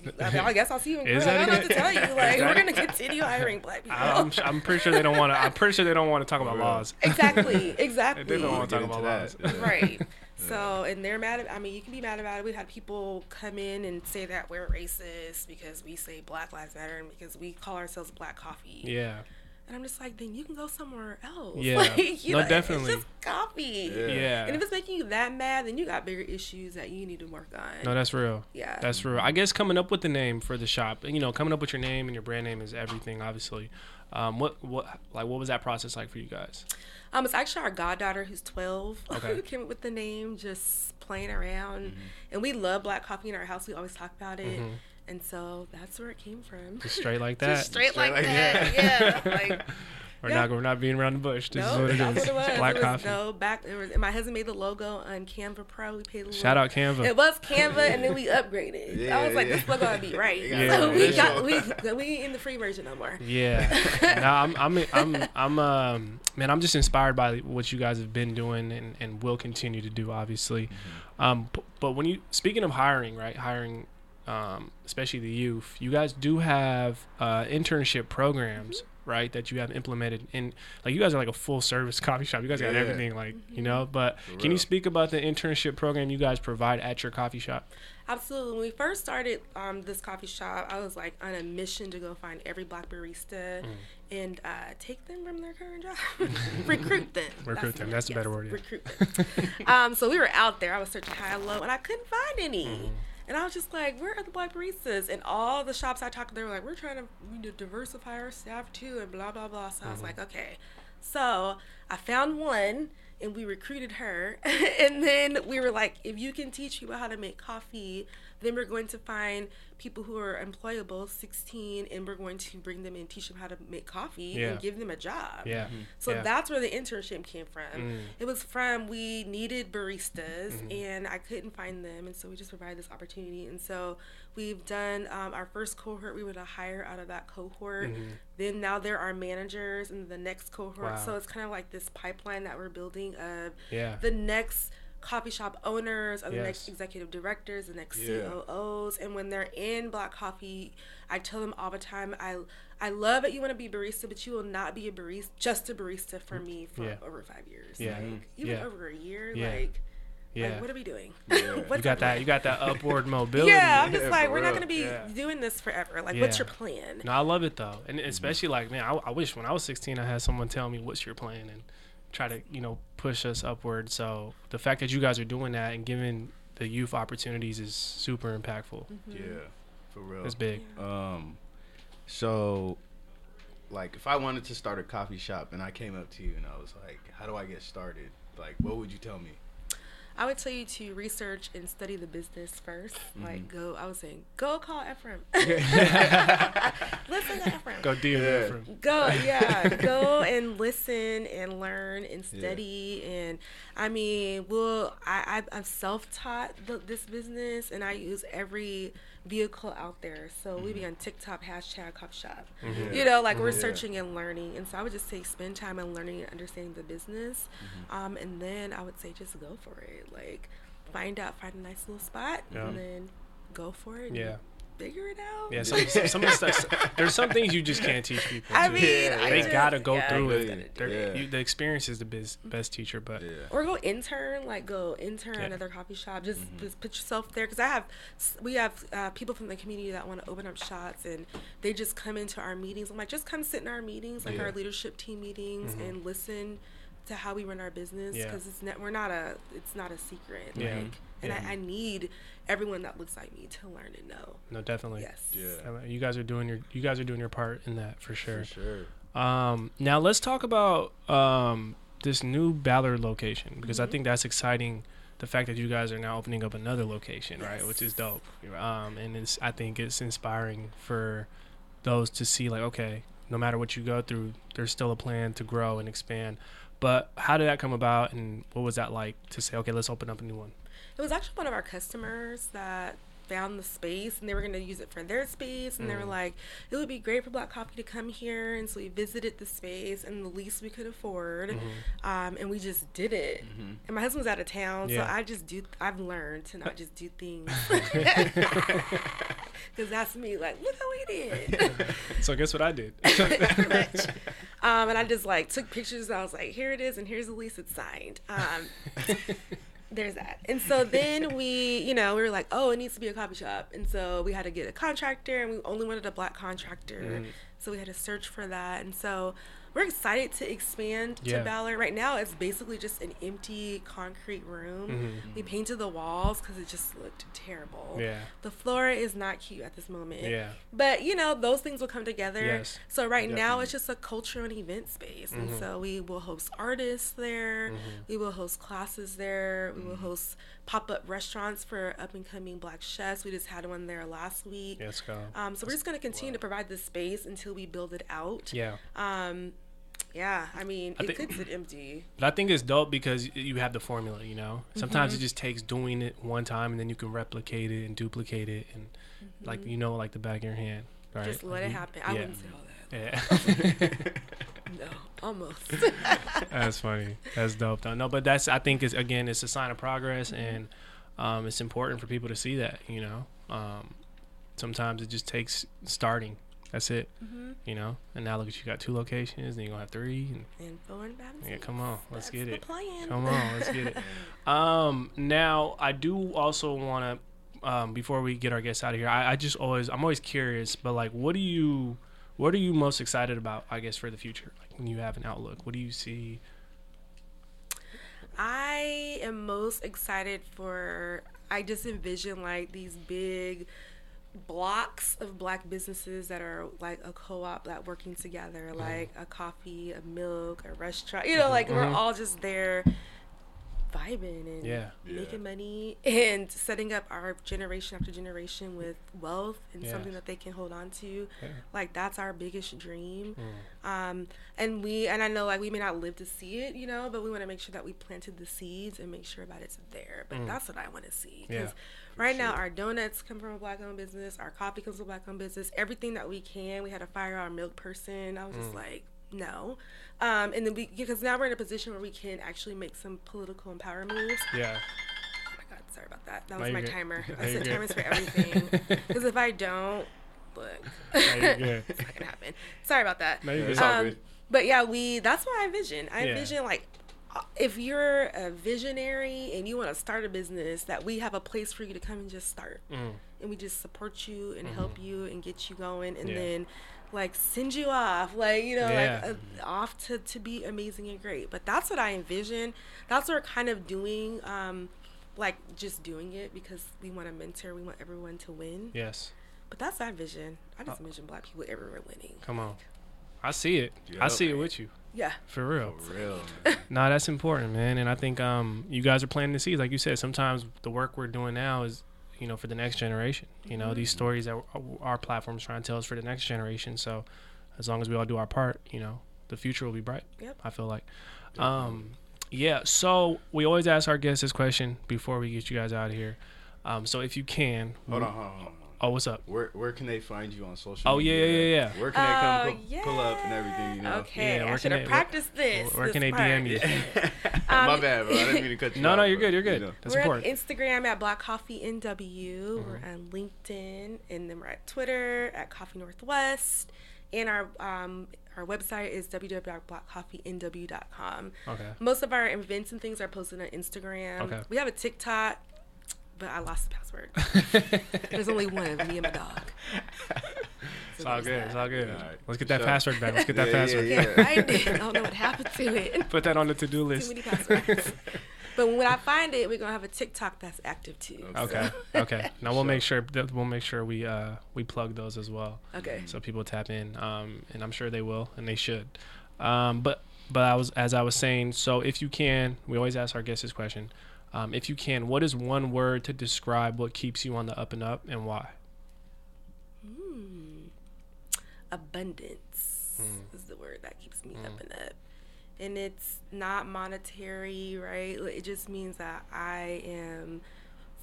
[laughs] I, mean, I guess I'll see you in Is court. I that don't have to tell you. Like, we're gonna [laughs] continue hiring black people. I'm, I'm pretty sure they don't want to. I'm pretty sure they don't want to talk about laws. exactly, Exactly. [laughs] They exactly. don't want to talk about that. laws. Yeah. right. So, and they're mad. At, I mean, you can be mad about it. We've had people come in and say that we're racist because we say Black Lives Matter and because we call ourselves Black Coffee. Yeah. And I'm just like, then you can go somewhere else. [laughs] Yeah. Like, you No, know, definitely. It's just coffee. Yeah. Yeah. And if it's making you that mad, then you got bigger issues that you need to work on. No, that's real. yeah. That's real. I guess coming up with the name for the shop, you know, coming up with your name and your brand name is everything, obviously. Um, what, what, like, what was that process like for you guys? Um, it's actually our goddaughter who's 12 [laughs] Okay. who came up with the name, just playing around. And we love black coffee in our house. We always talk about it. And so that's where it came from. Just straight like [laughs] that. Just straight, like, like that. Yeah. [laughs] Like, we're yeah. not, we're not being around the bush. This no, is what it that's is. what it was. It's black it coffee. No, back was, and my husband made the logo on Canva Probably paid a. Shout out Canva. It was Canva, and then we [laughs] upgraded. I was like, yeah. this logo gotta be right. Yeah, so we got we we ain't in the free version no more. Yeah. no, I'm, I'm, I'm, I'm, um, man, I'm just inspired by what you guys have been doing and, and will continue to do, obviously. Mm-hmm. Um, p- but when you, speaking of hiring, right, hiring, um, especially the youth, you guys do have uh, internship programs, Mm-hmm. right, that you have implemented. In like, you guys are like a full service [laughs] coffee shop. You guys got Yeah. everything, like, Mm-hmm. you know. But can you speak about the internship program you guys provide at your coffee shop? Absolutely. When we first started um, this coffee shop, I was like on a mission to go find every black barista Mm. and uh, take them from their current job, [laughs] recruit them. [laughs] Recruit them. That's a better word, yeah. Recruit them. um, so we were out there. I was searching high and low, and I couldn't find any. Mm-hmm. And I was just like, "Where are the black baristas?" And all the shops I talked to, they were like, "We're trying to we need to diversify our staff too," and blah blah blah. So I Mm-hmm. was like, "Okay." So I found one, and we recruited her, [laughs] and then we were like, "If you can teach people how to make coffee." Then we're going to find people who are employable, 16, and we're going to bring them and teach them how to make coffee Yeah. and give them a job. Yeah. So yeah. that's where the internship came from. Mm. It was from we needed baristas Mm-hmm. and I couldn't find them, and so we just provided this opportunity. And so we've done um, our first cohort. We were to hire out of that cohort. Then now there are managers in the next cohort. Mm-hmm. Wow. So it's kind of like this pipeline that we're building of Yeah. the next coffee shop owners or the next executive directors the next Yeah. COOs and when they're in black coffee I tell them all the time I I love that you want to be a barista but you will not be a barista just a barista for me for Yeah. over 5 years Yeah. like mm-hmm. even Yeah. over a year Yeah. like yeah. like what are we doing Yeah. [laughs] You got that. plan? You got that [laughs] upward mobility. yeah I'm Yeah, just like we're [laughs] not gonna be Yeah. doing this forever like what's your plan No, I love it though, and mm-hmm. especially like man, I, I wish when I was 16 I had someone tell me what's your plan and try to you know push us upward. So the fact that you guys are doing that and giving the youth opportunities is super impactful. Yeah, for real. It's big. Um, so, like, if I wanted to start a coffee shop and I came up to you and I was like, "How do I get started?" Like, what would you tell me? I would tell you to research and study the business 1st Mm-hmm. Like go, I was saying, go call Efrem. [laughs] [laughs] Listen to Efrem. Go deal Yeah. from. Go, [laughs] yeah, go and listen and learn and study. And I mean, well, I, I I'm self-taught th- this business, and I use every vehicle out there. So we mm-hmm. be on TikTok hashtag Cop Shop. Mm-hmm. You know, like we're Yeah. searching and learning. And so I would just say spend time and learning and understanding the business. Um, and then I would say just go for it. Like find out, find a nice little spot, Yeah. and then go for it. and Yeah. Figure it out. Yeah, some, some, some of the stuff. There's some things you just can't teach people. I too. mean, Yeah, I they just- gotta go yeah, through it. gotta do They're- Yeah. you- the experience is the best best teacher, but Yeah. or go intern like go intern Yeah. another coffee shop just just put yourself there because i have we have uh, people from the community that want to open up shots and they just come into our meetings i'm like just come sit in our meetings like Yeah. our leadership team meetings and listen to how we run our business Yeah. because it's not we're not a it's not a secret Yeah. like and Yeah. I, I need everyone that looks like me to learn and know no, definitely. yes Yeah. Uh, You guys are doing your you guys are doing your part in that for sure. For sure. Um, now let's talk about um, this new Ballard location because I think that's exciting. The fact that you guys are now opening up another location, right, which is dope. Um, and it's I think it's inspiring for those to see like, okay, no matter what you go through, there's still a plan to grow and expand. But how did that come about, and what was that like to say, okay, let's open up a new one? It was actually one of our customers that found the space and they were going to use it for their space and they were like it would be great for black coffee to come here and so we visited the space and the least we could afford um, and we just did it and my husband's out of town Yeah. so i just do i've learned to not just do things [laughs] [laughs] because that's me like look how we did [laughs] So guess what I did? Um, and I just like took pictures. I was like, here it is, and here's the lease it's signed. Um, there's that. And so then we, you know, we were like, oh, it needs to be a coffee shop. And so we had to get a contractor, and we only wanted a black contractor. Mm. So we had to search for that. And so we're excited to expand Yeah. to Ballard. Right now, it's basically just an empty concrete room. Mm-hmm. We painted the walls because it just looked terrible. Yeah. The floor is not cute at this moment. Yeah. But you know, those things will come together. Yes. So right now it's just a cultural and event space. And Mm-hmm. so we will host artists there. We will host classes there. We will Mm-hmm. host pop up restaurants for up and coming black chefs. We just had one there last week. Let's go. Um, so we're just gonna continue to provide this space until we build it out. Yeah. Um, yeah. I mean, I it think- could sit empty. But I think it's dope because you have the formula, you know. Sometimes Mm-hmm. it just takes doing it one time and then you can replicate it and duplicate it and like you know like the back of your hand. Right? Mm-hmm. Just let Like, it you- happen. I yeah. wouldn't say all that. Yeah. [laughs] [laughs] No, almost. [laughs] that's funny. That's dope though. No, but that's I think is again it's a sign of progress Mm-hmm. and um, it's important for people to see that, you know. Um, sometimes it just takes starting. That's it. Mm-hmm. You know. And now look at you got two locations, and you're gonna have three and and four and five and Yeah, come on, let's That's get the it. plan. Come on, let's get it. [laughs] Um, now I do also want to, um, before we get our guests out of here, I, I just always, I'm always curious, but like, what do you, what are you most excited about? I guess for the future, like when you have an outlook, what do you see? I am most excited for. I just envision like these big blocks of black businesses that are like a co-op that working together, mm-hmm. like a coffee, a milk, a restaurant. You know, like we're mm-hmm. all just there vibing and Yeah. making money and setting up our generation after generation with wealth and Yes. something that they can hold on to. Yeah. Like that's our biggest dream. Mm. Um, and we and I know like we may not live to see it, you know, but we want to make sure that we planted the seeds and make sure that it's there. But mm. that's what I want to see Yeah, because right now our donuts come from a black-owned business, our coffee comes from a black-owned business. Everything that we can, we had to fire our milk person. I was just mm. like, no. Um, and then we because now we're in a position where we can actually make some political and power moves. Yeah. Oh my god, sorry about that. That was you're my good. timer. No, I you're set timers for everything. [laughs] Because if I don't, look, [laughs] it's not gonna happen. Sorry about that. No, you're good. Um, but yeah, we that's what I envision. I Yeah. envision like uh, if you're a visionary and you want to start a business, that we have a place for you to come and just start, Mm. and we just support you and help you and get you going, and Yeah. then like send you off, like you know, Yeah. like uh, off to to be amazing and great. But that's what I envision. That's what we're kind of doing. Um, like just doing it because we want to mentor. We want everyone to win. Yes. But that's our vision. I Uh, just envision black people everywhere winning. Come on. I see it. I Yup. see it with you. Yeah. For real. For real. [laughs] No, that's important, man. And I think um, you guys are planting the seeds. Like you said, sometimes the work we're doing now is, you know, for the next generation. You know, these stories that our platform's trying to tell us for the next generation. So as long as we all do our part, you know, the future will be bright. Yep. I feel like. Um, yeah. So we always ask our guests this question before we get you guys out of here. Um, so if you can, Hold on, hold on, hold on. Oh, what's up? Where where can they find you on social? Oh, yeah, media? yeah, yeah, yeah. Where can they come Oh, pull, pull up and everything? You know. Okay, Yeah, where I can should they- have where- practiced this. Where can this they part. DM you? [laughs] My Um, bad, bro. I didn't mean to cut you No, off, no, you're good. You're good. you know. That's we're important. on Instagram at Black Coffee NW. We're Mm-hmm. on LinkedIn, and then we're at Twitter at Coffee Northwest. And our um, our website is www.blackcoffeenw.com. Okay. Most of our events and things are posted on Instagram. Okay. We have a TikTok, but I lost the password. [laughs] There's only one of me and my dog. [laughs] It's all good. It's all good. All right. Let's get that So- password back. Let's get that Yeah, yeah, password. yeah. Can't find it. I don't know what happened to it. [laughs] Put that on the to-do list. Too list. many passwords. but when I find it, we're gonna have a TikTok that's active too. Okay. Okay. Now we'll make sure that we'll make sure we uh we plug those as well. Okay. So people tap in. Um, and I'm sure they will, and they should. Um, but but I was as I was saying. So if you can, we always ask our guests this question. Um, if you can, what is one word to describe what keeps you on the up and up, and why? abundance Hmm. is the word that keeps me up and up. And it's not monetary, right? It just means that I am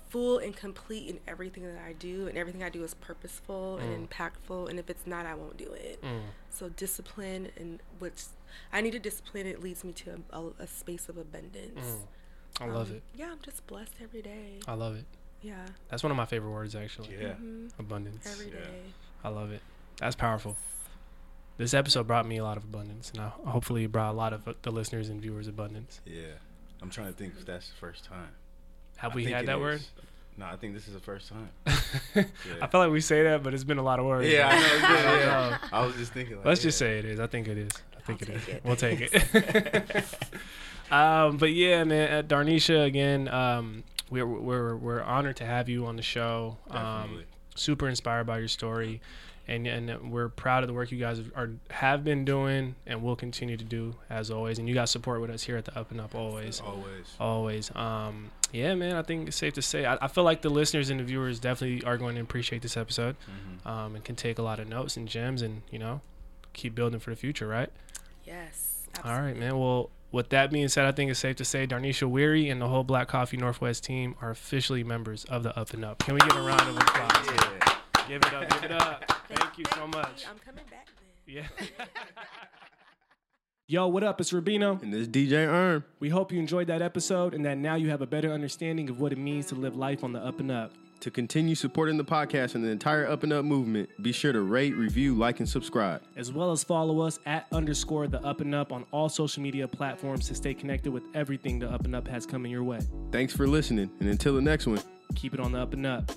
full and complete in everything that I do, and everything I do is purposeful Hmm. and impactful. And if it's not, I won't do it. So discipline, and which I need to discipline, it leads me to a, a, a space of abundance. I love Um, it. Yeah, I'm just blessed every day. I love it. Yeah, That's one of my favorite words, actually. Yeah. Abundance. every Yeah. day. I love it. That's powerful. This episode brought me a lot of abundance, and I, hopefully, it brought a lot of uh, the listeners and viewers abundance. Yeah. I'm trying to think if that's the first time. Have I we had it that word? No, I think this is the first time. [laughs] I feel like we say that, but it's been a lot of words. Yeah, I know. It's good, [laughs] I yeah. I was just thinking. Like, Let's just say it is. I think it is. Think I'll it is. take it. We'll take it. [laughs] um, but yeah, man, uh, Darnesha again. Um, we're we're we're honored to have you on the show. Um, super inspired by your story, and and we're proud of the work you guys are have been doing and will continue to do as always. And you guys support with us here at the Up and Up always. Always. Always. Um, yeah, man. I think it's safe to say. I, I feel like the listeners and the viewers definitely are going to appreciate this episode, Mm-hmm. um, and can take a lot of notes and gems, and you know, keep building for the future, right? Yes. All right, man. Well, with that being said, I think it's safe to say Darnesha Weary and the whole Black Coffee Northwest team are officially members of the Up and Up. Can we get a round of applause? Yeah. Give it up. Give it up. Thank you so much. I'm coming back then. Yeah. [laughs] Yo, what up? It's Rubino. And this DJ Erm. We hope you enjoyed that episode and that now you have a better understanding of what it means to live life on the up and up. To continue supporting the podcast and the entire Up and Up movement, be sure to rate, review, like, and subscribe. As well as follow us at underscore the up and up on all social media platforms to stay connected with everything the up and up has coming your way. Thanks for listening, and until the next one. Keep it on the up and up.